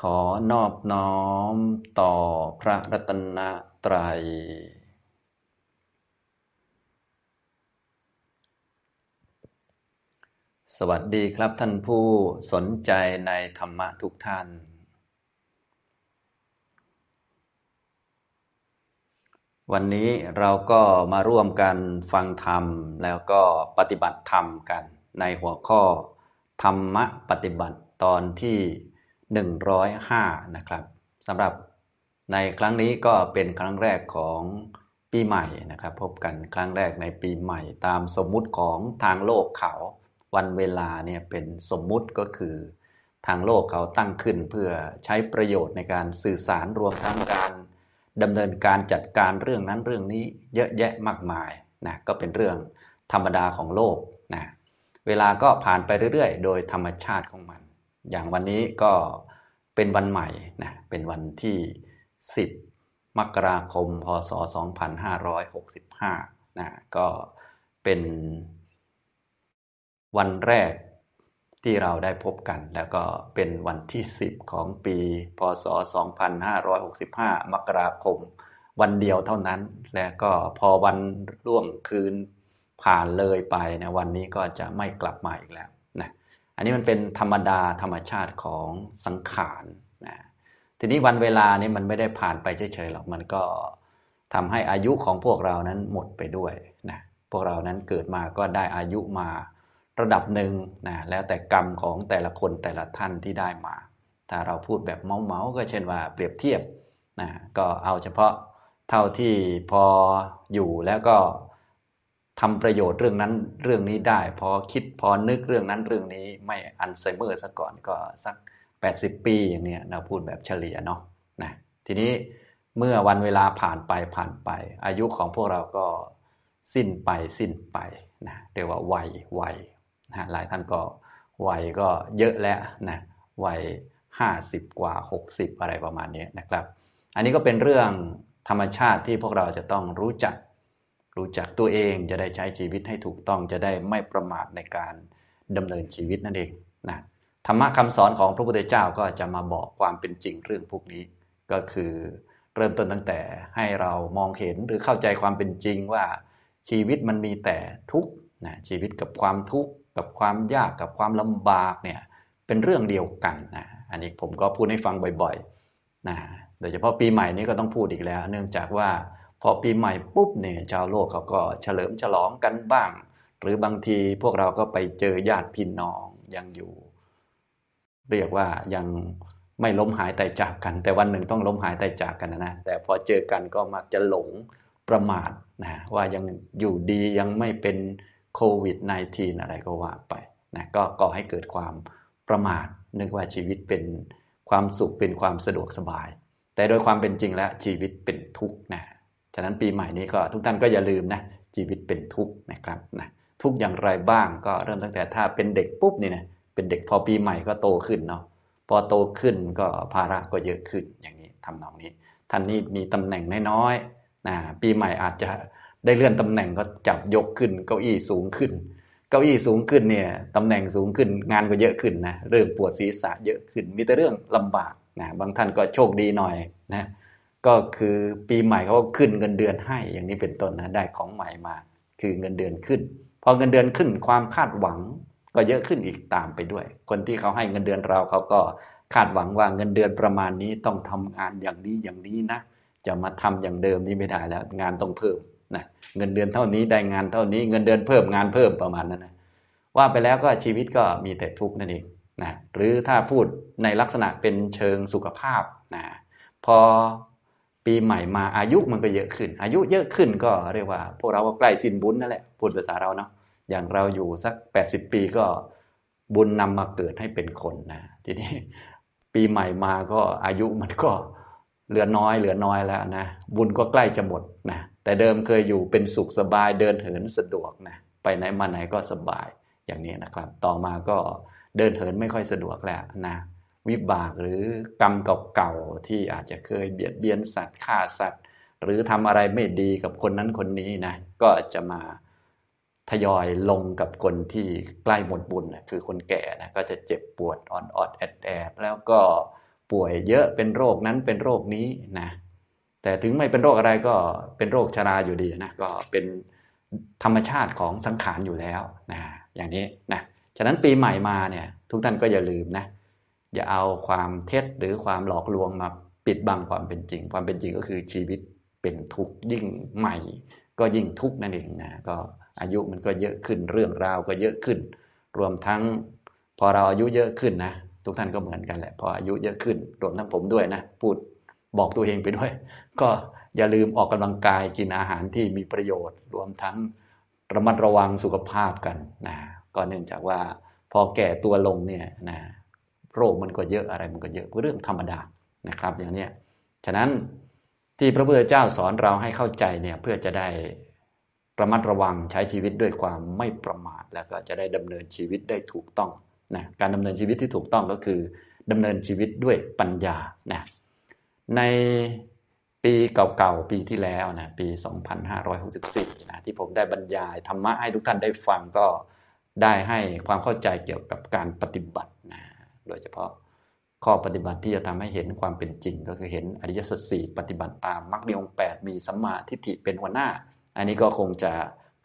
ขอนอบน้อมต่อพระรัตนตรัย สวัสดีครับท่านผู้สนใจในธรรมะทุกท่าน วันนี้เราก็มาร่วมกันฟังธรรมแล้วก็ปฏิบัติธรรมกันในหัวข้อธรรมะปฏิบัติตอนที่ 105 นะครับสำหรับในครั้งนี้ก็เป็นครั้งแรกของปีใหม่นะครับ พบกันครั้งแรกในปีใหม่ ตามสมมุติของทางโลกเขาวันเวลาเนี่ยเป็นสมมุติก็คือ ทางโลกเขาตั้งขึ้นเพื่อใช้ประโยชน์ในการสื่อสารรวมทั้งการดำเนินการจัดการเรื่องนั้นเรื่องนี้เยอะแยะมากมายนะก็เป็นเรื่องธรรมดาของโลกนะเวลาก็ผ่านไปเรื่อยๆ โดยธรรมชาติของมัน อย่างวันนี้ก็ เป็นวันใหม่นะเป็นวันที่ 10 มกราคม พศ 2565นะก็เป็นวันแรกที่เราได้พบกัน แล้วก็เป็นวันที่ 10 ของปี พศ 2565 มกราคม วันเดียวเท่านั้น และก็พอวันร่วงคืนผ่านเลยไปนะวันนี้ก็จะไม่กลับมาอีกแล้ว อันนี้มันเป็นธรรมดาธรรมชาติของสังขารนะทีนี้วันเวลานี้มันไม่ได้ผ่านไปเฉยๆหรอกมันก็ทำให้อายุของพวกเรานั้นหมดไปด้วยนะพวกเรานั้นเกิดมาก็ได้อายุมาระดับหนึ่งนะแล้วแต่กรรมของแต่ละคนแต่ละท่านที่ได้มา ถ้าเราพูดแบบเมาๆก็เช่นว่าเปรียบเทียบนะก็เอาเฉพาะเท่าที่พออยู่แล้วก็ ทำประโยชน์เรื่องนั้นเรื่องนี้ได้ พอคิดพอนึกเรื่องนั้นเรื่องนี้ไม่อัลไซเมอร์ซะก่อนก็สัก 80 ปีอย่างเนี้ยเราพูดแบบเฉลี่ยเนาะนะทีนี้เมื่อวันเวลาผ่านไปผ่านไป อายุของพวกเราก็สิ้นไปสิ้นไปนะเรียกว่าวัยวัยนะหลายท่านก็วัยก็เยอะแล้วนะวัยห้าสิบกว่า 60 อะไรประมาณนี้นะครับ อันนี้ก็เป็นเรื่องธรรมชาติที่พวกเราจะต้องรู้จัก รู้จักตัวเองจะได้ใช้ชีวิตให้ถูกต้องจะได้ไม่ประมาทในการดำเนินชีวิตนั่นเองนะธรรมะคำสอนของพระพุทธเจ้าก็จะมาบอกความเป็นจริงเรื่องพวกนี้ ก็คือเริ่มต้นตั้งแต่ให้เรามองเห็นหรือเข้าใจความเป็นจริงว่าชีวิตมันมีแต่ทุกข์นะชีวิตกับความทุกข์กับความยากกับความลำบากเนี่ยเป็นเรื่องเดียวกันนะอันนี้ผมก็พูดให้ฟังบ่อยๆนะโดยเฉพาะปีใหม่นี้ก็ต้องพูดอีกแล้ว เนื่องจากว่า พอปีใหม่ปุ๊บเนี่ยชาวโลกเขาก็เฉลิมฉลองกันบ้าง หรือบางทีพวกเราก็ไปเจอญาติพี่น้องยังอยู่ เรียกว่ายังไม่ล้มหายตายจากกัน แต่วันหนึ่งต้องล้มหายตายจากกันนะแต่พอเจอกันก็มักจะหลงประมาทนะว่ายังอยู่ดียังไม่เป็นโควิด -19 อะไรก็ว่าไปนะก็ก่อให้เกิดความประมาท นึกว่าชีวิตเป็นความสุขเป็นความสะดวกสบาย แต่โดยความเป็นจริงแล้วชีวิตเป็นทุกข์นะ ฉะนั้นปีใหม่นี้ก็ทุกท่านก็อย่าลืมนะชีวิตเป็นทุกข์นะครับนะทุกอย่างไรบ้างก็เริ่มตั้งแต่ถ้าเป็นเด็กปุ๊บนี่นะเป็นเด็กพอปีใหม่ก็โตขึ้นเนาะพอโตขึ้นก็ภาระก็เยอะขึ้นอย่างนี้ทำนองนี้ ท่านนี้มีตำแหน่งน้อยๆนะปีใหม่อาจจะได้เลื่อนตำแหน่งก็จับยกขึ้น เก้าอี้สูงขึ้น เก้าอี้สูงขึ้นเนี่ยตำแหน่งสูงขึ้นงานก็เยอะขึ้นนะเริ่มปวดศีรษะเยอะขึ้น มีแต่เรื่องลำบากนะบางท่านก็โชคดีหน่อยนะ ก็คือปีใหม่เขาขึ้นเงินเดือนให้อย่างนี้เป็นต้นนะได้ของใหม่มา คือเงินเดือนขึ้นพอเงินเดือนขึ้นความคาดหวังก็เยอะขึ้นอีกตามไปด้วย คนที่เขาให้เงินเดือนเราเขาก็คาดหวังว่าเงินเดือนประมาณนี้ต้องทำงานอย่างนี้อย่างนี้นะ จะมาทำอย่างเดิมนี่ไม่ได้แล้ว งานต้องเพิ่มนะเงินเดือนเท่านี้ได้งานเท่านี้ เงินเดือนเพิ่มงานเพิ่มประมาณนั้นนะว่าไปแล้วก็ชีวิตก็มีแต่ทุกข์นั่นเองนะหรือถ้าพูดในลักษณะเป็นเชิงสุขภาพนะพอ ปีใหม่มาอายุมันก็เยอะขึ้น อายุเยอะขึ้นก็เรียกว่า พวกเราก็ใกล้สิ้นบุญนั่นแหละพูดภาษาเราเนาะอย่างเราอยู่สักแปดสิบปีก็บุญนำมาเกิดให้เป็นคนนะทีนี้ปีใหม่มาก็อายุมันก็เหลือน้อยเหลือน้อยแล้วนะบุญก็ใกล้จะหมดนะแต่เดิมเคยอยู่เป็นสุขสบายเดินเหินสะดวกนะไปไหนมาไหนก็สบายอย่างนี้นะครับ ต่อมาก็เดินเหินไม่ค่อยสะดวกแล้วนะ วิบากหรือกรรมเก่าๆที่อาจจะเคยเบียดเบียนสัตว์ฆ่าสัตว์ หรือทำอะไรไม่ดีกับคนนั้นคนนี้นะก็จะมาทยอยลงกับคนที่ใกล้หมดบุญนะคือคนแก่นะก็จะเจ็บปวดอ่อนออดแอดแอดแล้วก็ปป่วยเยอะเป็นโรคนั้นเป็นโรคนี้นะแต่ถึงไม่เป็นโรคอะไรก็เป็นโรคชราอยู่ดีนะก็เป็นธรรมชาติของสังขารอยู่แล้วนะอย่างนี้นะฉะนั้นปีใหม่มาเนี่ยทุกท่านก็อย่าลืมนะ อย่าเอาความเท็จหรือความหลอกลวงมาปิดบังความเป็นจริง ความเป็นจริงก็คือชีวิตเป็นทุกข์ยิ่งใหม่ ก็ยิ่งทุกข์นั่นเองนะก็อายุมันก็เยอะขึ้นเรื่องราวก็เยอะขึ้น รวมทั้งพอเราอายุเยอะขึ้นนะทุกท่านก็เหมือนกันแหละ พออายุเยอะขึ้นรวมทั้งผมด้วยนะพูดบอกตัวเองไปด้วย ก็อย่าลืมออกกำลังกายกินอาหารที่มีประโยชน์ รวมทั้งระมัดระวังสุขภาพกันนะก็เนื่องจากว่าพอแก่ตัวลงเนี่ยนะ โรคมันก็เยอะอะไรมันก็เยอะเรื่องธรรมดานะครับ อย่างนี้ฉะนั้นที่พระพุทธเจ้าสอนเราให้เข้าใจเนี่ยเพื่อจะได้ระมัดระวังใช้ชีวิตด้วยความไม่ประมาท แล้วก็จะได้ดำเนินชีวิตได้ถูกต้องนะการดำเนินชีวิตที่ถูกต้องก็คือดำเนินชีวิตด้วยปัญญานะในปีเก่าๆปีที่แล้วนะปี 2564นะที่ผมได้บรรยายธรรมะให้ทุกท่านได้ฟังก็ได้ให้ความเข้าใจเกี่ยวกับการปฏิบัตินะ โดยเฉพาะข้อปฏิบัติที่จะทำให้เห็นความเป็นจริง ก็คือเห็นอริยสัจสี่ปฏิบัติตามมรรคมีองแปดมีสัมมาทิฏฐิเป็นหัวหน้า อันนี้ก็คงจะ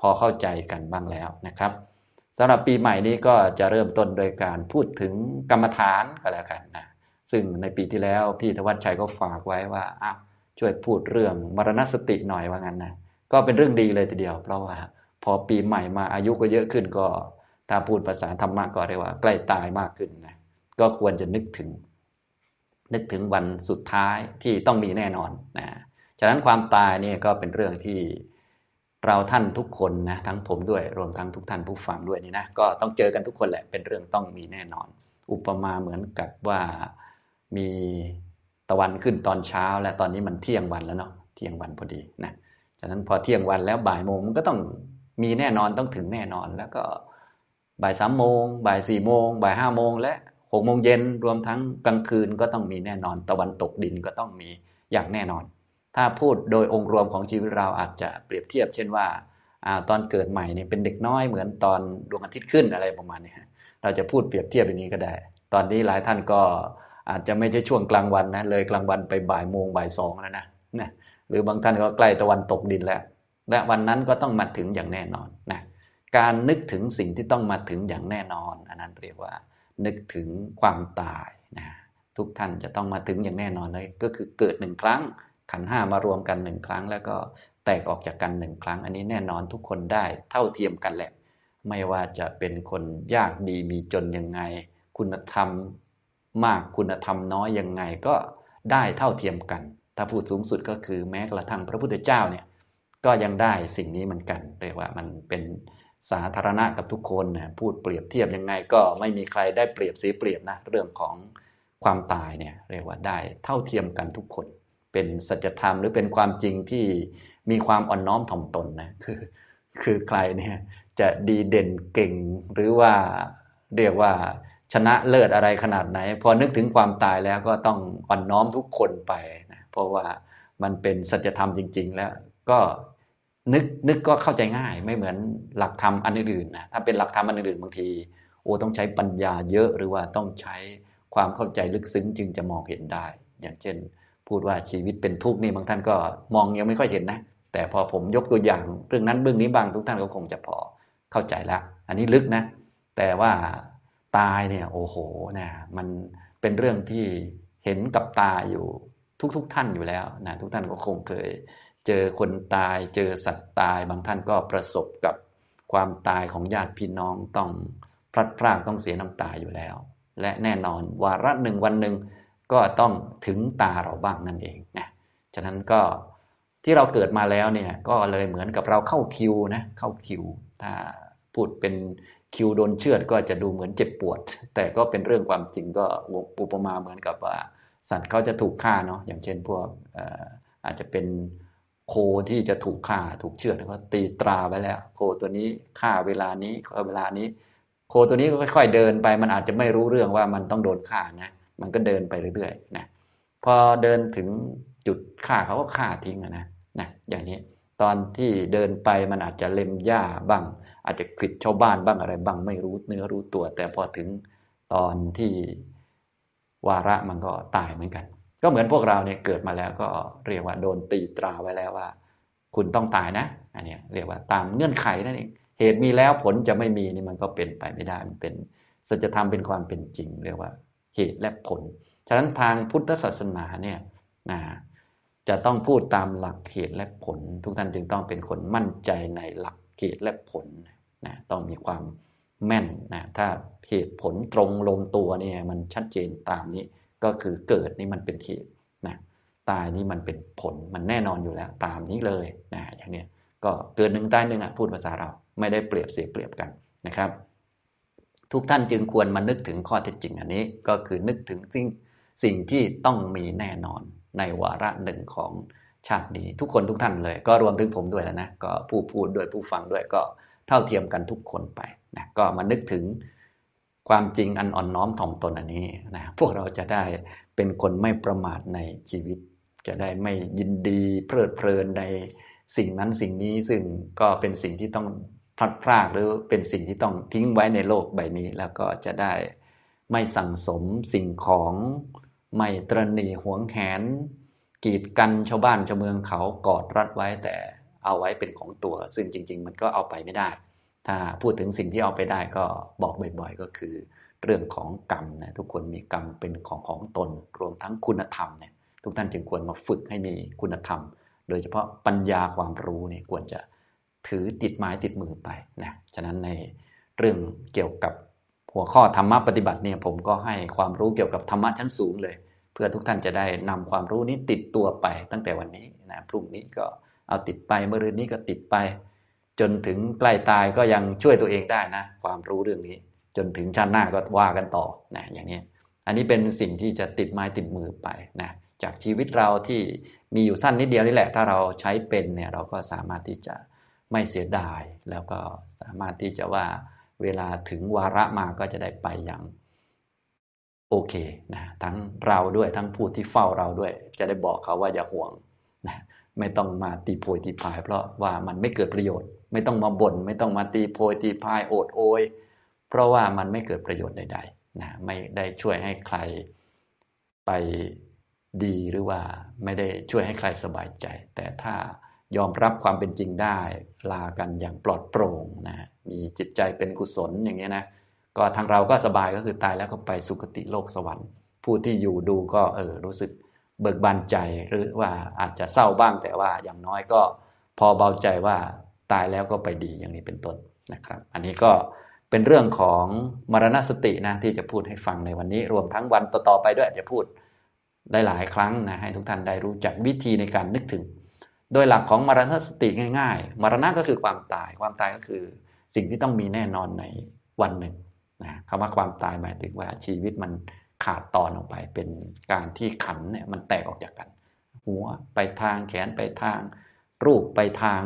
พอเข้าใจกันบ้างแล้วนะครับสำหรับปีใหม่นี้ก็จะเริ่มต้นโดยการพูดถึงกรรมฐานก็แล้วกันนะซึ่งในปีที่แล้วพี่ธวัชชัยก็ฝากไว้ว่าอ้าวช่วยพูดเรื่องมรณสติหน่อยว่างั้นนะก็เป็นเรื่องดีเลยทีเดียว เพราะว่าพอปีใหม่มาอายุก็เยอะขึ้นก็ ถ้าพูดภาษาธรรมะก็เรียกว่าใกล้ตายมากขึ้นนะ ก็ควรจะนึกถึง นึกถึงวันสุดท้ายที่ต้องมีแน่นอนนะฉะนั้นความตายนี่ก็เป็นเรื่องที่เราท่านทุกคนนะทั้งผมด้วยรวมทั้งทุกท่านผู้ฟังด้วยนี่นะก็ต้องเจอกันทุกคนแหละเป็นเรื่องต้องมีแน่นอน อุปมาเหมือนกับว่ามีตะวันขึ้นตอนเช้า และตอนนี้มันเที่ยงวันแล้วเนาะเที่ยงวันพอดีนะฉะนั้นพอเที่ยงวันแล้วบ่ายโมงมันก็ต้องมีแน่นอนต้องถึงแน่นอนแล้วก็บ่ายสามโมงบ่ายสี่โมงบ่ายห้าโมงและ หกโมงเย็นรวมทั้งกลางคืนก็ต้องมีแน่นอน ตะวันตกดินก็ต้องมีอย่างแน่นอน ถ้าพูดโดยองค์รวมของชีวิตเราอาจจะเปรียบเทียบ เช่นว่าอตอนเกิดใหม่เนี่ยเป็นเด็กน้อยเหมือนตอนดวงอาทิตย์ขึ้นอะไรประมาณนี้เราจะพูดเปรียบเทียบอย่างนี้ก็ได้ ตอนนี้หลายท่านก็อาจจะไม่ใช่ช่วงกลางวันนะเลยกลางวันไปบ่ายโมงบ่ายสองแล้วนะนะหรือบางท่านก็ใกล้ตะวันตกดินแล้ว และวันนั้นก็ต้องมาถึงอย่างแน่นอนนะการนึกถึงสิ่งที่ต้องมาถึงอย่างแน่นอน อันนั้นเรียกว่า นึกถึงความตายนะทุกท่านจะต้องมาถึงอย่างแน่นอนเลย ก็คือเกิดหนึ่งครั้ง ขันห้ามารวมกันหนึ่งครั้ง แล้วก็แตกออกจากกันหนึ่งครั้ง อันนี้แน่นอนทุกคนได้เท่าเทียมกันแหละ ไม่ว่าจะเป็นคนยากดีมีจนยังไง คุณธรรมมากคุณธรรมน้อยยังไงก็ได้เท่าเทียมกัน ถ้าพูดสูงสุดก็คือแม้กระทั่งพระพุทธเจ้าเนี่ยก็ยังได้สิ่งนี้เหมือนกันเรียกว่ามันเป็น สาธารณะกับทุกคนนะพูดเปรียบเทียบยังไงก็ไม่มีใครได้เปรียบเสียเปรียบนะเรื่องของความตายเนี่ยเรียกว่าได้เท่าเทียมกันทุกคน เป็นสัจธรรมหรือเป็นความจริงที่มีความอ่อนน้อมถ่อมตนนะคือคือใครเนี่ยจะดีเด่นเก่งหรือว่าเรียกว่าชนะเลิศอะไรขนาดไหน พอนึกถึงความตายแล้วก็ต้องอ่อนน้อมทุกคนไปนะเพราะว่ามันเป็นสัจธรรมจริง ๆ แล้วก็ นึกนึกก็เข้าใจง่าย ไม่เหมือนหลักธรรมอันอื่นนะถ้าเป็นหลักธรรมอันอื่นบางที โอ้ต้องใช้ปัญญาเยอะหรือว่าต้องใช้ความเข้าใจลึกซึ้งจึงจะมองเห็นได้ อย่างเช่น พูดว่าชีวิตเป็นทุกข์นี่บางท่านก็มองยังไม่ค่อยเห็นนะ แต่พอผมยกตัวอย่างเรื่องนั้นเรื่องนี้บางทุกท่านก็คงจะพอเข้าใจแล้วอันนี้ลึกนะ แต่ว่าตายเนี่ยโอ้โหนะมันเป็นเรื่องที่เห็นกับตาอยู่ทุกๆทท่านอยู่แล้วนะทุกท่านก็คงเคย เจอคนตาย เจอสัตว์ตาย บางท่านก็ประสบกับความตายของญาติพี่น้องต้องพลัดพรากต้องเสียน้ำตาอยู่แล้ว และแน่นอนวาระหนึ่งวันหนึ่งก็ต้องถึงตาเราบ้างนั่นเองนะฉะนั้นก็ที่เราเกิดมาแล้วเนี่ยก็เลยเหมือนกับเราเข้าคิวนะเข้าคิว ถ้าพูดเป็นคิวโดนเชือดก็จะดูเหมือนเจ็บปวด แต่ก็เป็นเรื่องความจริงก็อุปมาเหมือนกับว่าสัตว์เขาจะถูกฆ่าเนาะอย่างเช่นพวกอาจจะเป็น โคที่จะถูกฆ่าถูกเชือดเขาตีตราไว้แล้ว โคตัวนี้ฆ่าเวลานี้เวลานี้ โคตัวนี้ก็ค่อยๆเดินไป มันอาจจะไม่รู้เรื่องว่ามันต้องโดนฆ่านะ มันก็เดินไปเรื่อยๆนะพอเดินถึงจุดฆ่าเขาก็ฆ่าทิ้งนะนะอย่างนี้ตอนที่เดินไปมันอาจจะเล็มหญ้าบ้าง อาจจะขิดชาวบ้านบ้างอะไรบ้างไม่รู้เนื้อรู้ตัว แต่พอถึงตอนที่วาระมันก็ตายเหมือนกัน ก็เหมือนพวกเราเนี่ยเกิดมาแล้วก็เรียกว่าโดนตีตราไว้แล้วว่า คุณต้องตายนะ อันนี้เรียกว่าตามเงื่อนไขนั่นเองเหตุมีแล้วผลจะไม่มีนี่มันก็เป็นไปไม่ได้มันเป็นสัจธรรมเป็นความเป็นจริง เรียกว่า เหตุและผล ฉะนั้นทางพุทธศาสนาเนี่ยนะจะต้องพูดตามหลักเหตุและผล ทุกท่านจึงต้องเป็นคนมั่นใจในหลักเหตุและผลนะต้องมีความแม่นนะถ้าเหตุผลตรงลงตัวเนี่ยมันชัดเจนตามนี้ ก็คือเกิดนี่มันเป็นเหตุนะตายนี่มันเป็นผลมันแน่นอนอยู่แล้ว ตามนี้เลยนะอย่างนี้ก็เกิดหนึ่งตายหนึ่งอะพูดภาษาเราไม่ได้เปรียบเสียเปรียบกันนะครับ ทุกท่านจึงควรมานึกถึงข้อเท็จจริงอันนี้ก็คือนึกถึงสิ่งสิ่งที่ต้องมีแน่นอนในวาระหนึ่งของชาตินี้ทุกคนทุกท่านเลย ก็รวมถึงผมด้วยแล้วนะก็ผู้พูดด้วยผู้ฟังด้วยก็เท่าเทียมกันทุกคนไปนะก็มานึกถึง ความจริงอันอ่อนน้อมถ่อมตนอันนี้นะพวกเราจะได้เป็นคนไม่ประมาทในชีวิต จะได้ไม่ยินดีเพลิดเพลินในสิ่งนั้นสิ่งนี้ซึ่งก็เป็นสิ่งที่ต้องพลัดพรากหรือเป็นสิ่งที่ต้องทิ้งไว้ในโลกใบนี้ แล้วก็จะได้ไม่สั่งสมสิ่งของไม่ตรณีหวงแหน กีดกันชาวบ้านชาวเมืองเขากอดรัดไว้แต่เอาไว้เป็นของตัว ซึ่งจริง ๆ มันก็เอาไปไม่ได้ ถ้าพูดถึงสิ่งที่เอาไปได้ก็บอกบ่อยๆ ก็คือ เรื่องของกรรมนะทุกคนมีกรรมเป็นของของตน รวมทั้งคุณธรรมเนี่ยทุกท่านจึงควรมาฝึกให้มีคุณธรรม โดยเฉพาะปัญญาความรู้เนี่ยควรจะถือติดไม้ติดมือไปนะฉะนั้นในเรื่องเกี่ยวกับหัวข้อธรรมะปฏิบัติเนี่ยผมก็ให้ความรู้เกี่ยวกับธรรมะชั้นสูงเลย เพื่อทุกท่านจะได้นำความรู้นี้ติดตัวไปตั้งแต่วันนี้นะพรุ่งนี้ก็เอาติดไปเมื่อรืนนี้ก็ติดไป จนถึงใกล้ตายก็ยังช่วยตัวเองได้นะ ความรู้เรื่องนี้ จนถึงชาติหน้าก็ว่ากันต่อนะอย่างนี้อันนี้เป็นสิ่งที่จะติดไม้ติดมือไปนะจากชีวิตเราที่มีอยู่สั้นนิดเดียวนี่แหละ ถ้าเราใช้เป็นเนี่ยเราก็สามารถที่จะไม่เสียดาย แล้วก็สามารถที่จะว่าเวลาถึงวาระมาก็จะได้ไปอย่างโอเคนะทั้งเราด้วยทั้งผู้ที่เฝ้าเราด้วย จะได้บอกเขาว่าอย่าห่วงนะไม่ต้องมาตีโพยตีพายเพราะว่ามันไม่เกิดประโยชน์ ไม่ต้องมาบน่นไม่ต้องมาตีโพยตีพายโอดโอย เพราะว่ามันไม่เกิดประโยชน์ใดๆนะไม่ได้ช่วยให้ใครไปดีหรือว่าไม่ได้ช่วยให้ใครสบายใจ แต่ถ้ายอมรับความเป็นจริงได้ลากันอย่างปลอดโปร่งนะมีจิตใจเป็นกุศลอย่างเงี้นะก็ทางเราก็สบายก็คือตายแล้วก็ไปสุคติโลกสวรรค์ ผู้ที่อยู่ดูก็เออรู้สึกเบิกบานใจหรือว่าอาจจะเศร้าบ้างแต่ว่าอย่างน้อยก็พอเบาใจว่า ตายแล้วก็ไปดีอย่างนี้เป็นต้นนะครับ อันนี้ก็เป็นเรื่องของมรณสตินะที่จะพูดให้ฟังในวันนี้ รวมทั้งวันต่อๆไปด้วยจะพูดได้หลายครั้งนะให้ทุกท่านได้รู้จักวิธีในการนึกถึง โดยหลักของมรณสติง่าย ๆ มรณะก็คือความตาย ความตายก็คือสิ่งที่ต้องมีแน่นอนในวันหนึ่งนะคำว่าความตายหมายถึงว่าชีวิตมันขาดตอนออกไป เป็นการที่ขันเนี่ยมันแตกออกจากกัน หัวไปทางแขนไปทาง รูปไปทาง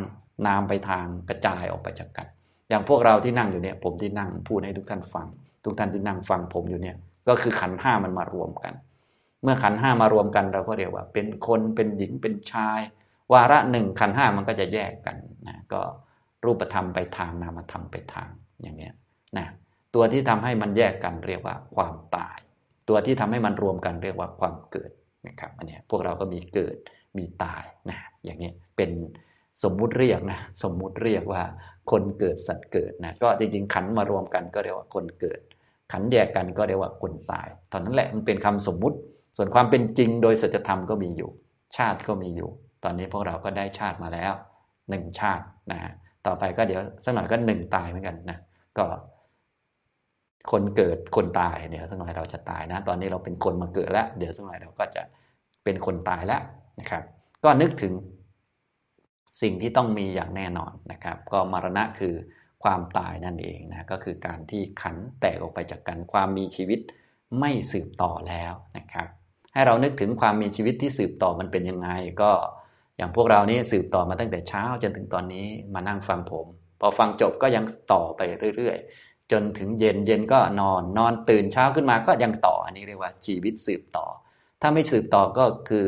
นามไปทางกระจายออกไปจากกัน อย่างพวกเราที่นั่งอยู่เนี่ย ผมที่นั่งพูดให้ทุกท่านฟัง ทุกท่านที่นั่งฟังผมอยู่เนี่ย ก็คือขันห้ามันมารวมกัน เมื่อขันห้ามารวมกันเราก็เรียกว่า เป็นคนเป็นหญิงเป็นชาย วาระหนึ่งขันห้ามันก็จะแยกกันนะก็รูปธรรมไปทางนามธรรมไปทางอย่างนี้ยนะตัวที่ทำให้มันแยกกันเรียกว่าความตาย ตัวที่ทำให้มันรวมกันเรียกว่าความเกิดนะครับอันนี้พวกเราก็มีเกิดมีตายนะอย่างนี้เป็น สมมุติเรียกนะสมมุติเรียกว่า คนเกิดสัตว์เกิดนะก็จริงๆขันมารวมกันก็เรียกว่าคนเกิด ขันแยกกันก็เรียกว่าคนตายตอนนั้นแหละมันเป็นคำสมมุติ ส่วนความเป็นจริงโดยสัจธรรมก็มีอยู่ ชาติก็มีอยู่ ตอนนี้พวกเราก็ได้ชาติมาแล้วหนึ่งชาตินะฮะต่อไปก็เดี๋ยวสักหน่อยก็หนึ่งตายเหมือนกันนะก็คนเกิดคนตายเดี๋ยวสักหน่อยเราจะตายนะ ตอนนี้เราเป็นคนมาเกิดแล้ว เดี๋ยวสักหน่อยเราก็จะเป็นคนตายแล้วนะครับ ก็นึกถึง สิ่งที่ต้องมีอย่างแน่นอนนะครับ ก็มรณะคือความตายนั่นเองนะก็คือการที่ขันแตกออกไปจากกันความมีชีวิตไม่สืบต่อแล้วนะครับ ให้เรานึกถึงความมีชีวิตที่สืบต่อมันเป็นยังไง ก็อย่างพวกเรานี้สืบต่อมาตั้งแต่เช้าจนถึงตอนนี้มานั่งฟังผม พอฟังจบก็ยังต่อไปเรื่อยๆ จนถึงเย็นเย็นก็นอนนอนตื่นเช้าขึ้นมาก็ยังต่ออันนี้เรียกว่าชีวิตสืบต่อ ถ้าไม่สืบต่อก็คือ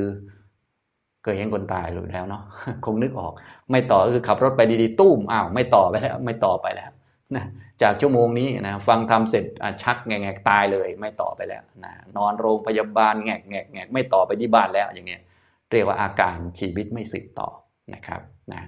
เคยเห็นคนตายหรือแล้วเนาะคงนึกออก ไม่ต่อก็คือขับรถไปดีๆ ตุ้มอ้าวไม่ต่อไปแล้ว ไม่ต่อไปแล้วนะจากชั่วโมงนี้นะฟังทำเสร็จชักแงกแงกตายเลย ไม่ต่อไปแล้วนะนอนโรงพยาบาลแงกแงกแงกไม่ต่อไปที่บ้านแล้วอย่างเงี้ยเรียกว่าอาการชีวิตไม่สืบต่อนะครับนะ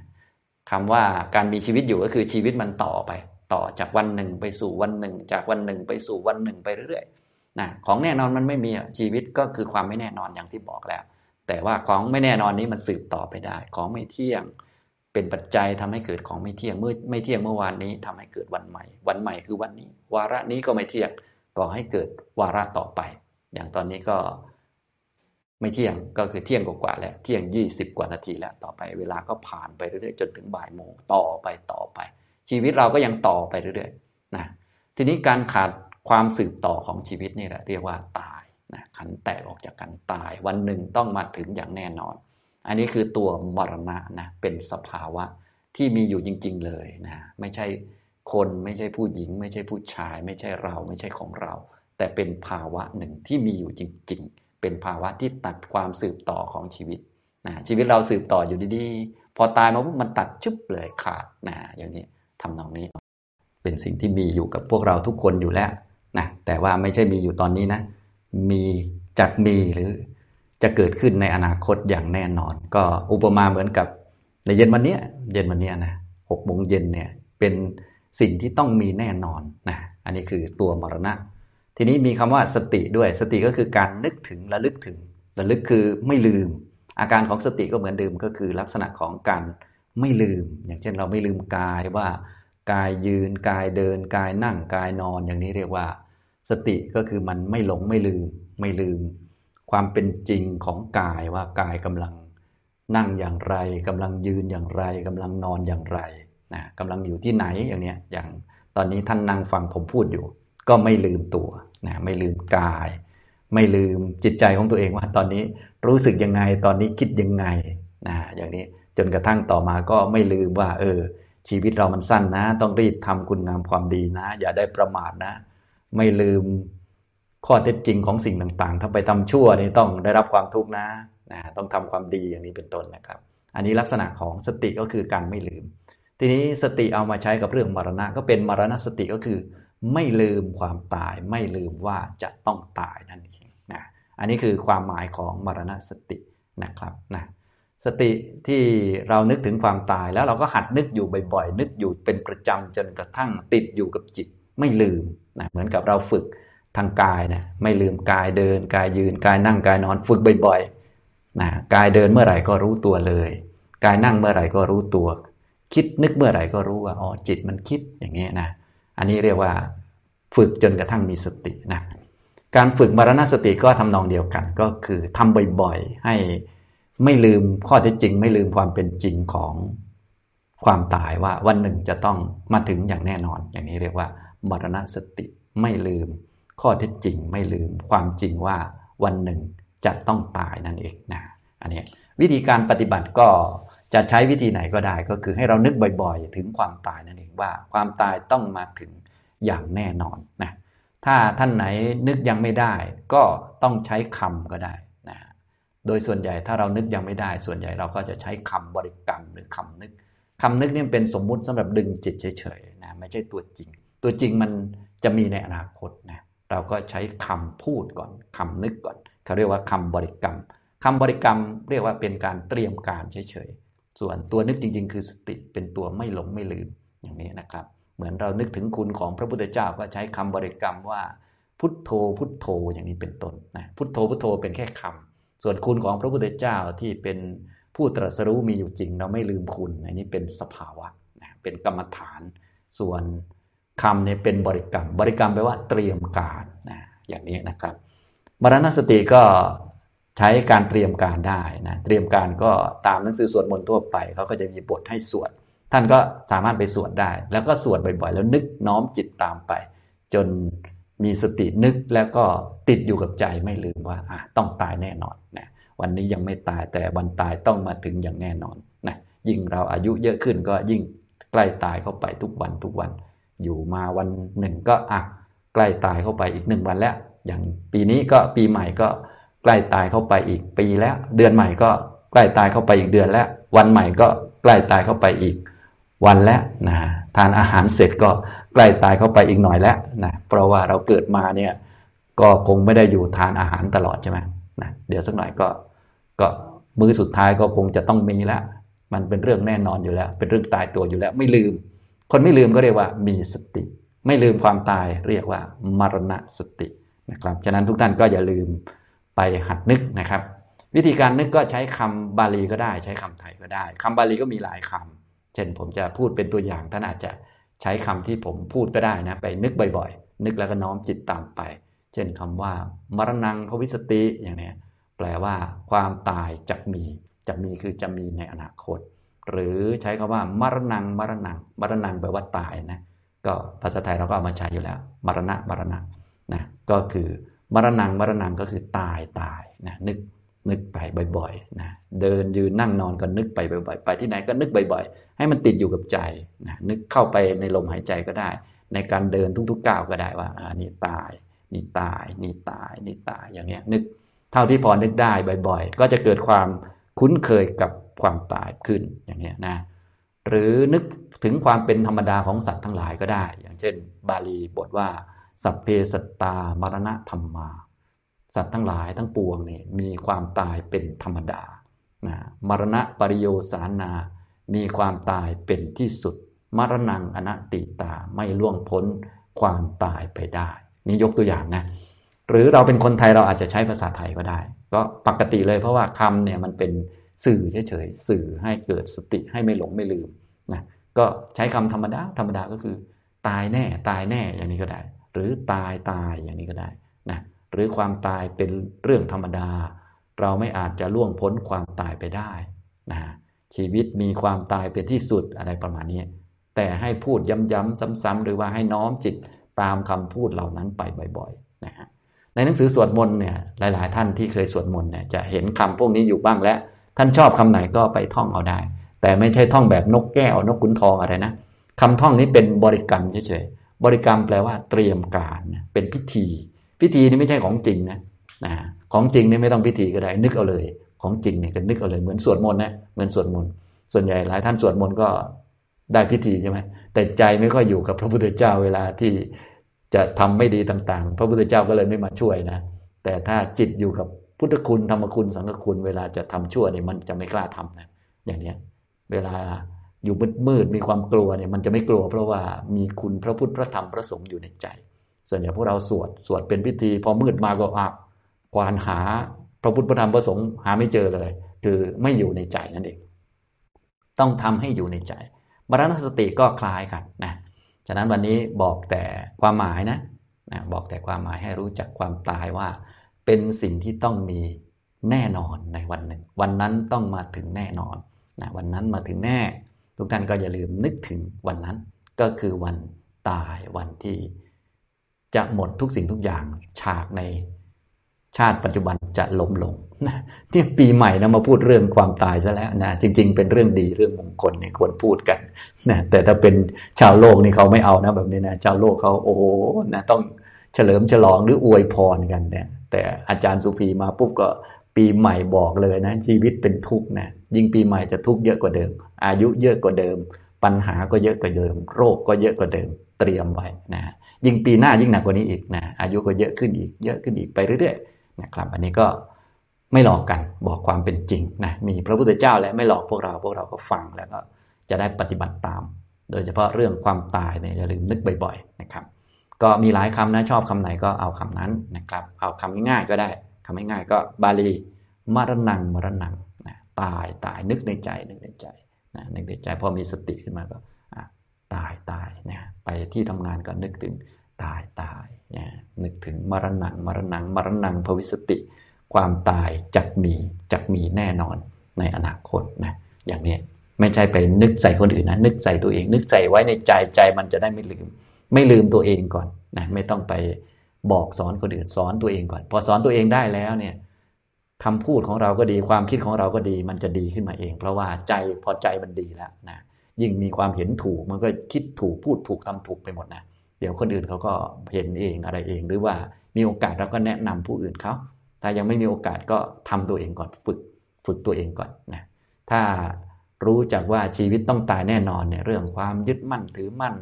คำว่าการมีชีวิตอยู่ก็คือชีวิตมันต่อไป ต่อจากวันหนึ่งไปสู่วันหนึ่ง จากวันหนึ่งไปสู่วันหนึ่งไปเรื่อยๆนะของแน่นอนมันไม่มีชีวิตก็คือความไม่แน่นอนอย่างที่บอกแล้ว แต่ว่าของไม่แน่นอนนี้มันสืบต่อไปได้ ของไม่เที่ยงเป็นปัจจัยทำให้เกิดของไม่เที่ยงเมื่อไม่เที่ยงเมื่อวานนี้ทำให้เกิดวันใหม่ วันใหม่คือวันนี้ วาระนี้ก็ไม่เที่ยงก่อให้เกิดวาระต่อไป อย่างตอนนี้ก็ไม่เที่ยงก็คือเที่ยงกว่าแล้วเที่ยงยี่สิบกว่านาทีแล้วต่อไปเวลาก็ผ่านไปเรื่อยๆจนถึงบ่ายโมงต่อไปต่อไป ชีวิตเราก็ยังต่อไปเรื่อยๆนะทีนี้การขาดความสืบต่อของชีวิตนี่แหละเรียกว่าตาย นะขันแตกออกจากกันตาย วันหนึ่งต้องมาถึงอย่างแน่นอน อันนี้คือตัวมรณะนะเป็นสภาวะที่มีอยู่จริง ๆ เลยนะไม่ใช่คนไม่ใช่ผู้หญิง ไม่ใช่ผู้ชาย ไม่ใช่เราไม่ใช่ของเรา แต่เป็นภาวะหนึ่งที่มีอยู่จริง ๆ เป็นภาวะที่ตัดความสืบต่อของชีวิตนะชีวิตเราสืบต่ออยู่ดีๆ พอตายมาปุ๊บมันตัดชุบเลยขาดนะอย่างนี้ทำนองนี้ เป็นสิ่งที่มีอยู่กับพวกเราทุกคนอยู่แล้วนะแต่ว่าไม่ใช่มีอยู่ตอนนี้นะ มีจะมีหรือจะเกิดขึ้นในอนาคตอย่างแน่นอน ก็อุปมาเหมือนกับในเย็นวันนี้เย็นวันนี้นะหกโมงเย็นเนี่ยเป็นสิ่งที่ต้องมีแน่นอนนะอันนี้คือตัวมรณะ ทีนี้มีคำว่าสติด้วยสติก็คือการนึกถึงระลึกถึงระลึกคือไม่ลืม อาการของสติก็เหมือนเดิมก็คือลักษณะของการไม่ลืม อย่างเช่นเราไม่ลืมกายว่ากายยืนกายเดินกายนั่งกายนอนอย่างนี้เรียกว่า สติก็คือมันไม่หลงไม่ลืม ไม่ลืม ความเป็นจริงของกายว่ากายกำลังนั่งอย่างไรกำลังยืนอย่างไรกำลังนอนอย่างไรนะกำลังอยู่ที่ไหนอย่างเนี้ยอย่างตอนนี้ท่านนั่งฟังผมพูดอยู่ ก็ไม่ลืมตัวนะไม่ลืมกาย ไม่ลืมจิตใจของตัวเองว่า ตอนนี้รู้สึกยังไงตอนนี้คิดยังไงนะอย่างนี้จนกระทั่งต่อมาก็ไม่ลืมว่า เออ ชีวิตเรามันสั้นนะ ต้องรีบทำคุณงามความดีนะ อย่าได้ประมาทนะ ไม่ลืมข้อเท็จจริงของสิ่งต่างๆ ถ้าไปทำชั่วนี่ต้องได้รับความทุกข์นะนะต้องทำความดีอย่างนี้เป็นต้นนะครับ อันนี้ลักษณะของสติก็คือการไม่ลืม ทีนี้สติเอามาใช้กับเรื่องมรณะ ก็เป็นมรณะสติก็คือ ไม่ลืมความตาย ไม่ลืมว่าจะต้องตายนั่นเองนะอันนี้คือความหมายของมรณะสตินะครับนะสติที่เรานึกถึงความตายแล้วเราก็หัดนึกอยู่บ่อยๆ นึกอยู่เป็นประจำจนกระทั่งติดอยู่กับจิต ไม่ลืมนะเหมือนกับเราฝึกทางกายนะไม่ลืมกายเดิน กายยืน กายนั่งกายนอนฝึกบ่อยๆนะกายเดินเมื่อไหร่ก็รู้ตัวเลย กายนั่งเมื่อไหร่ก็รู้ตัว คิดนึกเมื่อไหร่ก็รู้ว่าอ๋อจิตมันคิดอย่างนี้นะอันนี้เรียกว่าฝึกจนกระทั่งมีสตินะการฝึกมรณสติก็ทำนองเดียวกันก็คือทำบ่อยๆ ให้ไม่ลืมข้อเท็จจริง ไม่ลืมความเป็นจริงของความตายว่าวันหนึ่งจะต้องมาถึงอย่างแน่นอน อย่างนี้เรียกว่า มรณสติไม่ลืม ข้อเท็จจริงไม่ลืม ความจริงว่าวันหนึ่งจะต้องตายนั่นเองนะอันนี้วิธีการปฏิบัติก็จะใช้วิธีไหนก็ได้ ก็คือให้เรานึกบ่อยๆ ถึงความตายนั่นเองว่า ความตายต้องมาถึงอย่างแน่นอนนะถ้าท่านไหนนึกยังไม่ได้ ก็ต้องใช้คำก็ได้นะโดยส่วนใหญ่ถ้าเรานึกยังไม่ได้ ส่วนใหญ่เราก็จะใช้คำบริกรรมหรือคำนึกคำนึกนี่เป็นสมมุติสำหรับดึงจิตเฉยๆนะไม่ใช่ตัวจริง ตัวจริงมันจะมีในอนาคตนะเราก็ใช้คำพูดก่อนคำนึกก่อนเขาเรียกว่าคำบริกรรมคำบริกรรมเรียกว่าเป็นการเตรียมการเฉยๆส่วนตัวนึกจริง ๆ คือสติเป็นตัวไม่หลงไม่ลืมอย่างนี้นะครับ เหมือนเรานึกถึงคุณของพระพุทธเจ้าก็ใช้คำบริกรรมว่าพุทโธพุทโธอย่างนี้เป็นต้นนะพุทโธพุทโธเป็นแค่คำส่วนคุณของพระพุทธเจ้าที่เป็นผู้ตรัสรู้มีอยู่จริง เราไม่ลืมคุณ อันนี้เป็นสภาวะนะเป็นกรรมฐาน ส่วน คำเนี่ยเป็นบริกรรม บริกรรมแปลว่าเตรียมการนะอย่างนี้นะครับ มรณสติก็ใช้การเตรียมการได้นะเตรียมการก็ตามหนังสือสวดมนต์ทั่วไปเขาก็จะมีบทให้สวด ท่านก็สามารถไปสวดได้ แล้วก็สวดบ่อยๆ แล้วนึกน้อมจิตตามไป จนมีสตินึกแล้วก็ติดอยู่กับใจไม่ลืมว่าต้องตายแน่นอนนะวันนี้ยังไม่ตายแต่วันตายต้องมาถึงอย่างแน่นอนนะยิ่งเราอายุเยอะขึ้นก็ยิ่งใกล้ตายเข้าไปทุกวันทุกวัน อยู่มาวันหนึ่งก็อะใกล้ตายเข้าไปอีกหนึ่งวันแล้ว อย่างปีนี้ก็ปีใหม่ก็ใกล้ตายเข้าไปอีกปีแล้ว เดือนใหม่ก็ใกล้ตายเข้าไปอีกเดือนแล้ว วันใหม่ก็ใกล้ตายเข้าไปอีกวันแล้วนะทานอาหารเสร็จก็ใกล้ตายเข้าไปอีกหน่อยแล้วนะเพราะว่าเราเกิดมาเนี่ยก็คงไม่ได้อยู่ทานอาหารตลอดใช่ไหมนะเดี๋ยวสักหน่อยก็ก็มือสุดท้ายก็คงจะต้องมีแล้วมันเป็นเรื่องแน่นอนอยู่แล้ว เป็นเรื่องตายตัวอยู่แล้วไม่ลืม คนไม่ลืมก็เรียกว่ามีสติ ไม่ลืมความตายเรียกว่ามรณะสตินะครับฉะนั้นทุกท่านก็อย่าลืมไปหัดนึกนะครับ วิธีการนึกก็ใช้คำบาลีก็ได้ ใช้คำไทยก็ได้คำบาลีก็มีหลายคำเช่นผมจะพูดเป็นตัวอย่างท่านอาจจะใช้คำที่ผมพูดก็ได้นะไปนึกบ่อยๆ นึกแล้วก็น้อมจิตตามไป เช่นคำว่ามรณงภวิสติอย่างนี้แปลว่าความตายจะมีจะมีคือจะมีในอนาคต หรือใช้คำว่ามรณงมรณงมรณงแปลว่าตายนะก็ภาษาไทยเราก็เอามาใช้อยู่แล้ว มรณะมรณะนะก็คือมรณงมรณงก็คือตายตายนะนึกนึกไปบ่อยๆนะเดินยืนนั่งนอนก็นึกไปบ่อยๆ ไปที่ไหนก็นึกบ่อยๆ ให้มันติดอยู่กับใจนะนึกเข้าไปในลมหายใจก็ได้ ในการเดินทุกๆก้าวก็ได้ว่าอ่านี่ตายนี่ตายนี่ตายนี่ตายอย่างเงี้ยนึกเท่าที่พอนึกได้บ่อยๆ ก็จะเกิดความคุ้นเคยกับ ความตายขึ้นอย่างเงี้นะหรือนึกถึงความเป็นธรรมดาของสัตว์ทั้งหลายก็ได้ อย่างเช่น บาลีบทว่า สัพเพสัตตามรณะธรรมา สัตว์ทั้งหลายทั้งปวงนี่มีความตายเป็นธรรมดานะมรณะปริโยสานา มีความตายเป็นที่สุด มรณังอนัตติตาไม่ล่วงพ้นความตายไปได้ นี่ยกตัวอย่างนะหรือเราเป็นคนไทยเราอาจจะใช้ภาษาไทยก็ได้ ก็ปกติเลยเพราะว่าคำเนี่ยมันเป็น สื่อเฉยๆสื่อให้เกิดสติให้ไม่หลงไม่ลืมนะก็ใช้คำธรรมดาธรรมดาก็คือ ตายแน่ตายแน่อย่างนี้ก็ได้ หรือตายตายอย่างนี้ก็ได้นะหรือความตายเป็นเรื่องธรรมดา เราไม่อาจจะล่วงพ้นความตายไปได้นะชีวิตมีความตายเป็นที่สุดอะไรประมาณนี้ แต่ให้พูดย้ำๆซ้ำๆหรือว่าให้น้อมจิตตามคำพูดเหล่านั้นไปบ่อยๆนะฮะในหนังสือสวดมนต์เนี่ยหลาย ๆ ท่านที่เคยสวดมนต์เนี่ยจะเห็นคำพวกนี้อยู่บ้างแล้ว ท่านชอบคำไหนก็ไปท่องเอาได้ แต่ไม่ใช่ท่องแบบนกแก้วนกขุนทองอะไรนะคำท่องนี้เป็นบริกรรมเฉยๆบริกรรมแปลว่าเตรียมการเป็นพิธี พิธีนี่ไม่ใช่ของจริงนะนะของจริงนี่ไม่ต้องพิธีก็ได้นึกเอาเลย ของจริงเนี่ยก็นึกเอาเลยเหมือนสวดมนต์นะเหมือนสวดมนต์ส่วนใหญ่หลายท่านสวดมนต์ก็ได้พิธีใช่ไหมแต่ใจไม่ค่อยอยู่กับพระพุทธเจ้าเวลาที่จะทำไม่ดีต่าง ๆ พระพุทธเจ้าก็เลยไม่มาช่วยนะ แต่ถ้าจิตอยู่กับ พุทธคุณธรรมคุณสังฆคุณ เวลาจะทำชั่วเนี่ยมันจะไม่กล้าทำนะอย่างเนี้ย เวลาอยู่มืดมืดมีความกลัวเนี่ยมันจะไม่กลัว เพราะว่ามีคุณพระพุทธพระธรรมพระสงฆ์อยู่ในใจ ส่วนใหญ่พวกเราสวดสวดเป็นพิธี พอมืดมาก็อาควานหาพระพุทธพระธรรมพระสงฆ์หาไม่เจอเลย คือไม่อยู่ในใจนั่นเองต้องทำให้อยู่ในใจมรณสติก็คล้ายกันนะฉะนั้นวันนี้บอกแต่ความหมายนะนะบอกแต่ความหมายให้รู้จักความตายว่า เป็นสิ่งที่ต้องมีแน่นอนในวันหนึ่ง วันนั้นต้องมาถึงแน่นอนนะวันนั้นมาถึงแน่ ทุกท่านก็อย่าลืมนึกถึงวันนั้น ก็คือวันตายวันที่ จะหมดทุกสิ่งทุกอย่างฉากในชาติปัจจุบันจะล้มลงนะนี่ปีใหม่นะมาพูดเรื่องความตายซะแล้วนะจริง ๆ เป็นเรื่องดีเรื่องมงคลเนี่ยควรพูดกันนะแต่ถ้าเป็นชาวโลกนี่เขาไม่เอานะแบบนี้นะชาวโลกเขาโอ้โหนะต้องเฉลิมฉลองหรืออวยพรกันเนี่ย แต่อาจารย์สุภีมาปุ๊บก็ปีใหม่บอกเลยนะ ชีวิตเป็นทุกข์นะยิ่งปีใหม่จะทุกข์เยอะกว่าเดิม อายุเยอะกว่าเดิม ปัญหาก็เยอะกว่าเดิม โรคก็เยอะกว่าเดิม เตรียมไว้นะยิ่งปีหน้ายิ่งหนักกว่านี้อีกนะอายุก็เยอะขึ้นอีกเยอะขึ้นอีกไปเรื่อยๆนะครับ อันนี้ก็ไม่หลอกกันบอกความเป็นจริงนะมีพระพุทธเจ้าและไม่หลอกพวกเราพวกเราก็ฟังแล้วก็จะได้ปฏิบัติตาม โดยเฉพาะเรื่องความตายเนี่ยอย่าลืมนึกบ่อย ๆ นะครับ ก็มีหลายคำนะชอบคำไหนก็เอาคำนั้นนะครับ เอาคำง่ายๆก็ได้คำง่ายๆก็บาลีมรณงมรณงนะตายตายนึกในใจนึกในใจนะนึกในใจพอมีสติขึ้นมาก็ตายตายนะไปที่ทำงานก็นึกถึงตายตายนะนึกถึงมรณงมรณงมรณงภวิสติ ความตายจักมีจักมีแน่นอนในอนาคตนะอย่างนี้ไม่ใช่ไปนึกใส่คนอื่นนะนึกใส่ตัวเอง นึกใส่ไว้ในใจใจมันจะได้ไม่ลืม ไม่ลืมตัวเองก่อนนะไม่ต้องไปบอกสอนคนอื่นสอนตัวเองก่อน พอสอนตัวเองได้แล้วเนี่ยคำพูดของเราก็ดีความคิดของเราก็ดี มันจะดีขึ้นมาเอง เพราะว่าใจพอใจมันดีแล้วนะยิ่งมีความเห็นถูกมันก็คิดถูกพูดถูกทำถูกไปหมดนะเดี๋ยวคนอื่นเขาก็เห็นเองอะไรเอง หรือว่ามีโอกาสเราก็แนะนำผู้อื่นเขาถ้ายังไม่มีโอกาสก็ทำตัวเองก่อนฝึกฝึกตัวเองก่อนนะถ้ารู้จักว่าชีวิตต้องตายแน่นอนเนี่ยเรื่องความยึดมั่นถือมั่น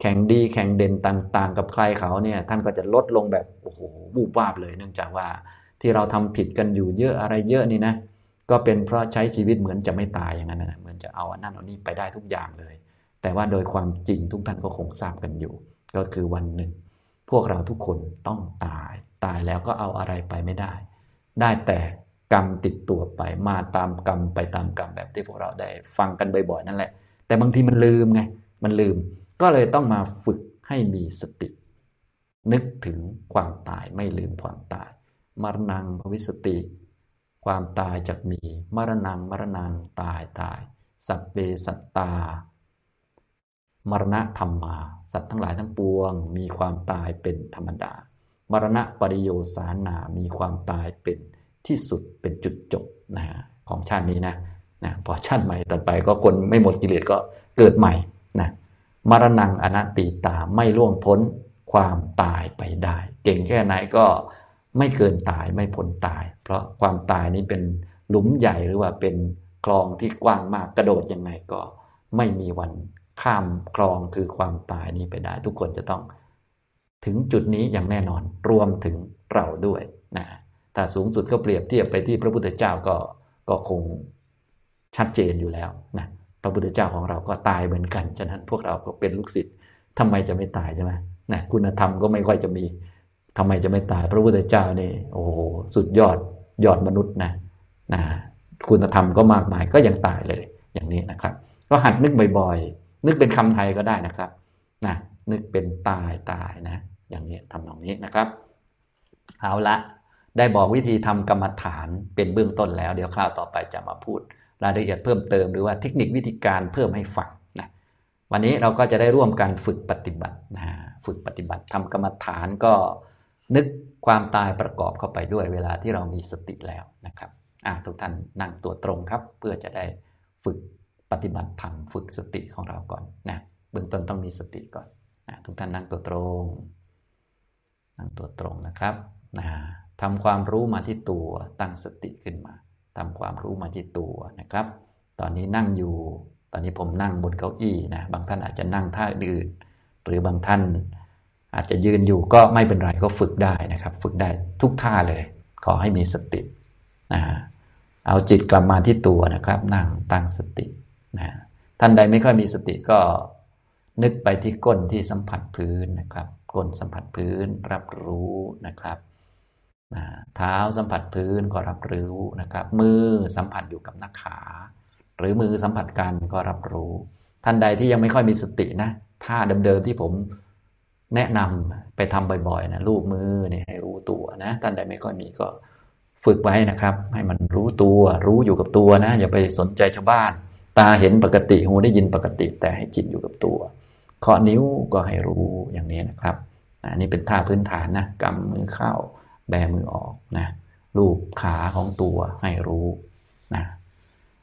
แข่งดีแข่งเด่นต่างๆ กับใครเขาเนี่ยท่านก็จะลดลงแบบโอ้โหบูบวาบเลย เนื่องจากว่าที่เราทำผิดกันอยู่เยอะอะไรเยอะนี่นะก็เป็นเพราะใช้ชีวิตเหมือนจะไม่ตายอย่างนั้นนะเหมือนจะเอาอันนั้นเอานี่ไปได้ทุกอย่างเลย แต่ว่าโดยความจริงทุกท่านก็คงทราบกันอยู่ ก็คือวันหนึ่ง พวกเราทุกคนต้องตาย ตายแล้วก็เอาอะไรไปไม่ได้ ได้แต่กรรมติดตัวไปมาตามกรรมไปตามกรรมแบบที่พวกเราได้ฟังกันบ่อยๆนั่นแหละ แต่บางทีมันลืมไง มันลืม ก็เลยต้องมาฝึกให้มีสติ นึกถึงความตายไม่ลืมความตาย มรณงภวิสติ ความตายจะมี มรณงมรณงตายตาย สัพเบสัตตามรณะธรรมมา สัตว์ทั้งหลายทั้งปวง มีความตายเป็นธรรมดา มรณะปริโยสานา มีความตายเป็นที่สุดเป็นจุดจบนะของชาตินี้นะนะพอชาติใหม่ต่อไปก็คนไม่หมดกิเลสก็เกิดใหม่นะ มรณงอนัตติตาไม่ล่วงพ้นความตายไปได้ เก่งแค่ไหนก็ไม่เกินตายไม่พ้นตาย เพราะความตายนี้เป็นหลุมใหญ่หรือว่าเป็นคลองที่กว้างมากกระโดดยังไงก็ไม่มีวันข้ามคลองคือความตายนี้ไปได้ ทุกคนจะต้องถึงจุดนี้อย่างแน่นอนรวมถึงเราด้วยนะถ้าสูงสุดก็เปรียบเทียบไปที่พระพุทธเจ้าก็ก็คงชัดเจนอยู่แล้วนะ ระพุทธเจ้าของเราก็ตายเหมือนกัน ฉะนั้นพวกเราก็เป็นลูกศิษย์ทำไมจะไม่ตายใช่ไหมนะคุณธรรมก็ไม่ค่อยจะมีทำไมจะไม่ตาย พระพุทธเจ้านี่ โอ้โห สุดยอด ยอดมนุษย์นะนะ คุณธรรมก็มากมายก็ยังตายเลย อย่างนี้นะครับ ก็หัดนึกบ่อยๆ นึกเป็นคำไทยก็ได้นะครับ นะ นึกเป็นตายตายนะ อย่างนี้ทำตรงนี้นะครับ เอาละ ได้บอกวิธีทำกรรมฐานเป็นเบื้องต้นแล้ว เดี๋ยวคราวต่อไปจะมาพูด รายละเอียดเพิ่มเติมหรือว่าเทคนิควิธีการเพิ่มให้ฟังนะวันนี้เราก็จะได้ร่วมกันฝึกปฏิบัตินะฝึกปฏิบัติทำกรรมฐานก็นึกความตายประกอบเข้าไปด้วยเวลาที่เรามีสติแล้วนะครับทุกท่านนั่งตัวตรงครับ เพื่อจะได้ฝึกปฏิบัติธรรมฝึกสติของเราก่อนนะเบื้องต้นต้องมีสติก่อนนะทุกท่านนั่งตัวตรง นั่งตัวตรงนะครับนะทำความรู้มาที่ตัวตั้งสติขึ้นมา ทำความรู้มาที่ตัวนะครับ ตอนนี้นั่งอยู่ ตอนนี้ผมนั่งบนเก้าอี้นะ บางท่านอาจจะนั่งท่าอื่น หรือบางท่านอาจจะยืนอยู่ก็ไม่เป็นไรก็ฝึกได้นะครับ ฝึกได้ทุกท่าเลย ขอให้มีสตินะเอาจิตกลับมาที่ตัวนะครับ นั่งตั้งสตินะท่านใดไม่ค่อยมีสติก็นึกไปที่ก้นที่สัมผัสพื้นนะครับ ก้นสัมผัสพื้นรับรู้นะครับ เท้าสัมผัสพื้นก็รับรู้นะครับ มือสัมผัสอยู่กับหน้าขา หรือมือสัมผัสกันก็รับรู้ ท่านใดที่ยังไม่ค่อยมีสตินะท่าเดิมๆที่ผมแนะนำไปทำบ่อยๆนะรูปมือเนี่ยให้รู้ตัวนะท่านใดไม่ค่อยมีก็ฝึกไว้นะครับ ให้มันรู้ตัวรู้อยู่กับตัวนะ อย่าไปสนใจชาวบ้าน ตาเห็นปกติหูได้ยินปกติ แต่ให้จิตอยู่กับตัวเคาะนิ้วก็ให้รู้อย่างนี้นะครับอันนี้เป็นท่าพื้นฐานนะกำมือเข้า แบมือออกนะรูปขาของตัวให้รู้นะ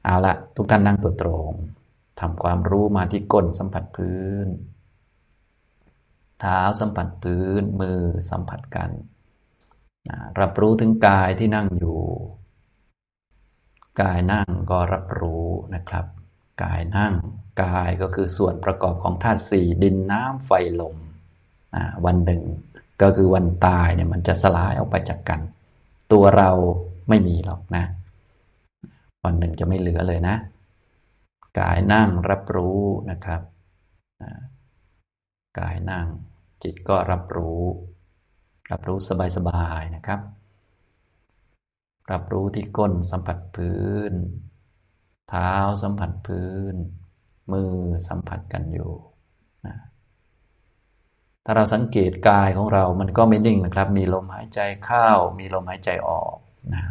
เอาละทุกท่านนั่งตัวตรงทำความรู้มาที่ก้นสัมผัสพื้น เท้าสัมผัสพื้น มือสัมผัสกันนะรับรู้ถึงกายที่นั่งอยู่ กายนั่งก็รับรู้นะครับ กายนั่ง กายก็คือส่วนประกอบของธาตุสี่ดินน้ำไฟลมวันหนึ่ง ก็คือวันตายเนี่ยมันจะสลายออกไปจากกัน ตัวเราไม่มีหรอกนะ วันหนึ่งจะไม่เหลือเลยนะ กายนั่งรับรู้นะครับ กายนั่ง จิตก็รับรู้ รับรู้สบายๆนะครับ รับรู้ที่ก้นสัมผัสพื้น เท้าสัมผัสพื้น มือสัมผัสกันอยู่ ถ้าเราสังเกตกายของเรา มันก็ไม่นิ่งนะครับ มีลมหายใจเข้า มีลมหายใจออกนะ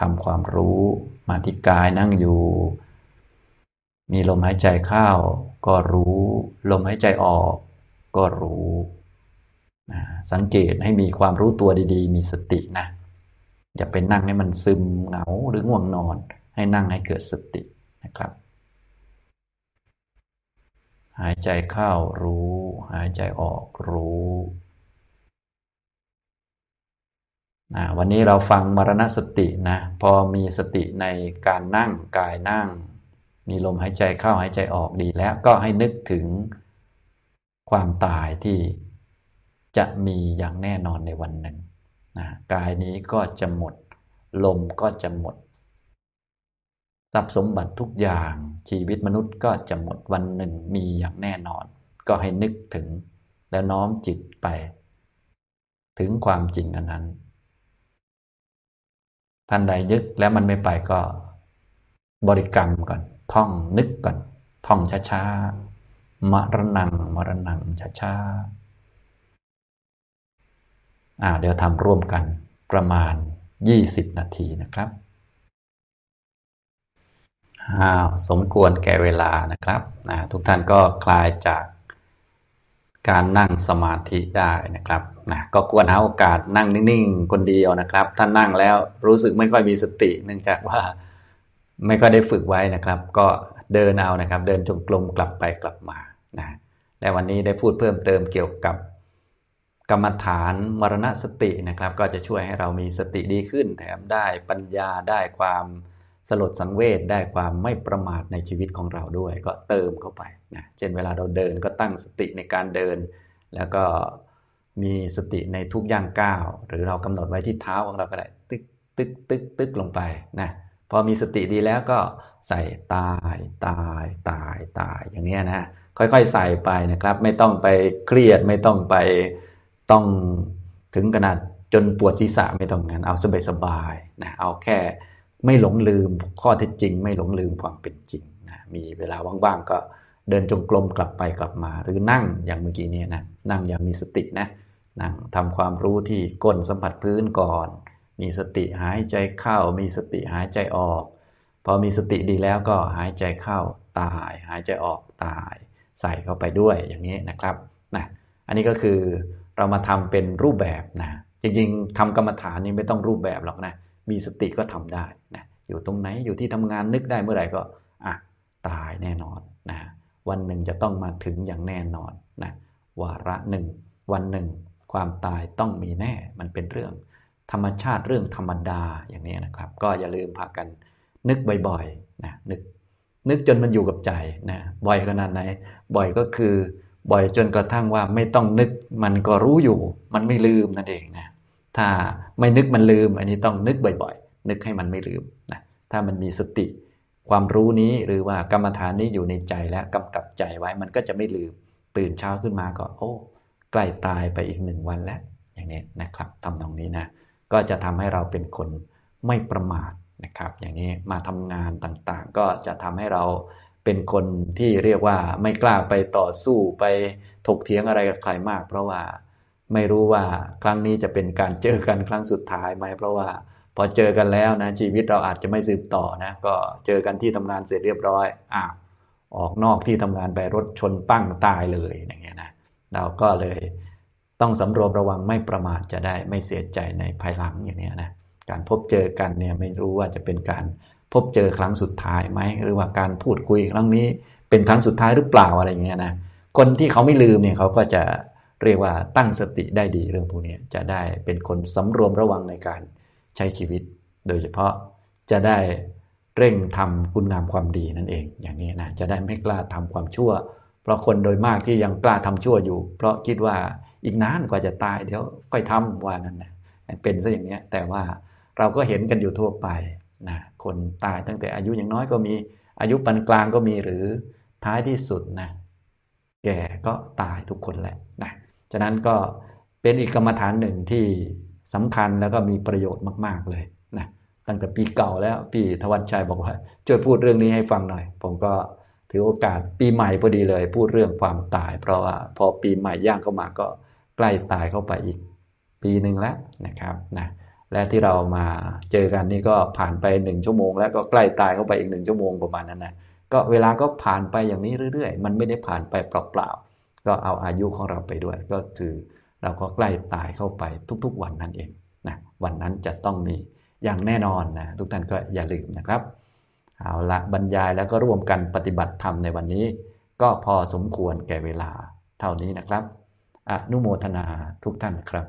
ทำความรู้มาที่กายนั่งอยู่ มีลมหายใจเข้า ก็รู้ ลมหายใจออก ก็รู้นะสังเกตให้มีความรู้ตัวดีๆ มีสตินะ อย่าไปนั่งให้มันซึมเหงาหรือง่วงนอน ให้นั่งให้เกิดสตินะครับ หายใจเข้ารู้ หายใจออกรู้นะวันนี้เราฟังมรณสตินะ พอมีสติในการนั่งกายนั่ง มีลมหายใจเข้าหายใจออกดีแล้วก็ให้นึกถึงความตายที่จะมีอย่างแน่นอนในวันหนึ่งนะกายนี้ก็จะหมด ลมก็จะหมด ทรัพย์สมบัติทุกอย่างชีวิตมนุษย์ก็จะหมดวันหนึ่งมีอย่างแน่นอน ก็ให้นึกถึงแล้วน้อมจิตไป ถึงความจริงอันนั้น ท่านใดยึดแล้วมันไม่ไปก็ บริกรรมก่อน ท่องนึกก่อน ท่องช้าๆมรณงมรณงช้าๆอ่าเดี๋ยวทำร่วมกันประมาณ 20 นาทีนะครับ สมควรแก่เวลานะครับทุกท่านก็คลายจากการนั่งสมาธิได้นะครับนะก็ควรหาโอกาสนั่งนิ่งๆ คนเดียวนะครับ ถ้านั่งแล้วรู้สึกไม่ค่อยมีสติ เนื่องจากว่าไม่ค่อยได้ฝึกไว้นะครับ ก็เดินเอานะครับ เดินจงกรมกลับไปกลับมานะและวันนี้ได้พูดเพิ่มเติมเกี่ยวกับกรรมฐานมรณสตินะครับ ก็จะช่วยให้เรามีสติดีขึ้น แถมได้ปัญญาได้ความ สลดสังเวชได้ความไม่ประมาทในชีวิตของเราด้วย ก็เติมเข้าไปนะเช่นเวลาเราเดินก็ตั้งสติในการเดิน แล้วก็มีสติในทุกย่างก้าวหรือเรากำหนดไว้ที่เท้าของเราก็ได้ตึกตึกตึกตึกลงไปนะพอมีสติดีแล้วก็ใส่ตายตายตายตายอย่างนี้นะค่อยๆใส่ไปนะครับ ไม่ต้องไปเครียดไม่ต้องไปต้องถึงขนาดจนปวดศีรษะไม่ต้องงั้นเอาสบายๆนะเอาแค่ ไม่หลงลืมข้อเท็จจริง ไม่หลงลืมความเป็นจริงนะมีเวลาว่างๆก็เดินจงกรมกลับไปกลับมา หรือนั่งอย่างเมื่อกี้นี้นะนั่งอย่างมีสตินะนั่งทำความรู้ที่ก้นสัมผัสพื้นก่อน มีสติหายใจเข้า มีสติหายใจออก พอมีสติดีแล้วก็หายใจเข้าตาย หายใจออกตาย ใส่เข้าไปด้วยอย่างนี้นะครับนะอันนี้ก็คือเรามาทำเป็นรูปแบบนะจริงๆทำกรรมฐานนี่ไม่ต้องรูปแบบหรอกนะ มีสติก็ทำได้นะอยู่ตรงไหนอยู่ที่ทำงานนึกได้เมื่อไหร่ก็อะตายแน่นอนนะวันหนึ่งจะต้องมาถึงอย่างแน่นอนนะวาระหนึ่งวันหนึ่ง ความตายต้องมีแน่มันเป็นเรื่อง ธรรมชาติเรื่องธรรมดาอย่างนี้นะครับ ก็อย่าลืมพากันนึกบ่อยๆนะนึกนึกจนมันอยู่กับใจนะบ่อยขนาดไหน บ่อยก็คือ บ่อยจนกระทั่งว่าไม่ต้องนึกมันก็รู้อยู่ มันไม่ลืมนั่นเองนะ ถ้าไม่นึกมันลืม อันนี้ต้องนึกบ่อยๆ นึกให้มันไม่ลืมนะถ้ามันมีสติ ความรู้นี้หรือว่ากรรมฐานนี้อยู่ในใจแล้วกำกับใจไว้มันก็จะไม่ลืม ตื่นเช้าขึ้นมาก็ โอ้ใกล้ตายไปอีกหนึ่งวันแล้วอย่างนี้นะครับทำตรงนี้นะก็จะทำให้เราเป็นคนไม่ประมาทนะครับอย่างนี้มาทำงานต่างๆ ก็จะทำให้เราเป็นคนที่เรียกว่าไม่กล้าไปต่อสู้ไปถกเถียงอะไรกับใครมาก เพราะว่า ไม่รู้ว่าครั้งนี้จะเป็นการเจอกันครั้งสุดท้ายไหมเพราะว่าพอเจอกันแล้วนะชีวิตเราอาจจะไม่สืบต่อนะก็เจอกันที่ทำงานเสร็จเรียบร้อยอ้าวออกนอกที่ทำงานไปรถชนปั้งตายเลยอย่างเงี้ยนะเราก็เลยต้องสำรวมระวังไม่ประมาทจะได้ไม่เสียใจในภายหลังอย่างนี้นะการพบเจอกันเนี่ยไม่รู้ว่าจะเป็นการพบเจอครั้งสุดท้ายไหมหรือว่าการพูดคุยครั้งนี้เป็นครั้งสุดท้ายหรือเปล่าอะไรอย่างเงี้ยนะคนที่เขาไม่ลืมเนี่ยเขาก็จะ เรียกว่าตั้งสติได้ดีเรื่องพวกนี้จะได้เป็นคนสำรวมระวังในการใช้ชีวิต โดยเฉพาะจะได้เร่งทำคุณงามความดีนั่นเอง อย่างนี้นะจะได้ไม่กล้าทำความชั่ว เพราะคนโดยมากที่ยังกล้าทำชั่วอยู่ เพราะคิดว่าอีกนานกว่าจะตายเดี๋ยวค่อยทำว่านั่นนะเป็นซะอย่างนี้แต่ว่าเราก็เห็นกันอยู่ทั่วไปนะคนตายตั้งแต่อายุอย่างน้อยก็มีอายุปานกลางก็มีหรือท้ายที่สุดนะแก่ก็ตายทุกคนแหละ ฉะนั้นก็เป็นอีกกรรมฐานหนึ่งที่สำคัญแล้วก็มีประโยชน์มาก ๆเลยนะตั้งแต่ปีเก่าแล้วพี่ทวันชัยบอกว่า ช่วยพูดเรื่องนี้ให้ฟังหน่อย ผมก็ถือโอกาสปีใหม่พอดีเลย พูดเรื่องความตาย เพราะว่าพอปีใหม่ย่างเข้ามาก็ใกล้ตายเข้าไปอีกปีหนึ่งแล้วนะครับนะและที่เรามาเจอกันนี่ก็ผ่านไปหนึ่งชั่วโมง แล้วก็ใกล้ตายเข้าไปอีกหนึ่งชั่วโมงประมาณนั้นนะก็เวลาก็ผ่านไปอย่างนี้เรื่อย ๆ มันไม่ได้ผ่านไปเปล่าๆ ก็เอาอายุของเราไปด้วย ก็คือเราก็ใกล้ตายเข้าไปทุกๆ วันนั่นเองนะวันนั้นจะต้องมีอย่างแน่นอนนะทุกท่านก็อย่าลืมนะครับเอาละบรรยายแล้วก็ร่วมกันปฏิบัติธรรมในวันนี้ ก็พอสมควรแก่เวลาเท่านี้นะครับ อนุโมทนาทุกท่านครับ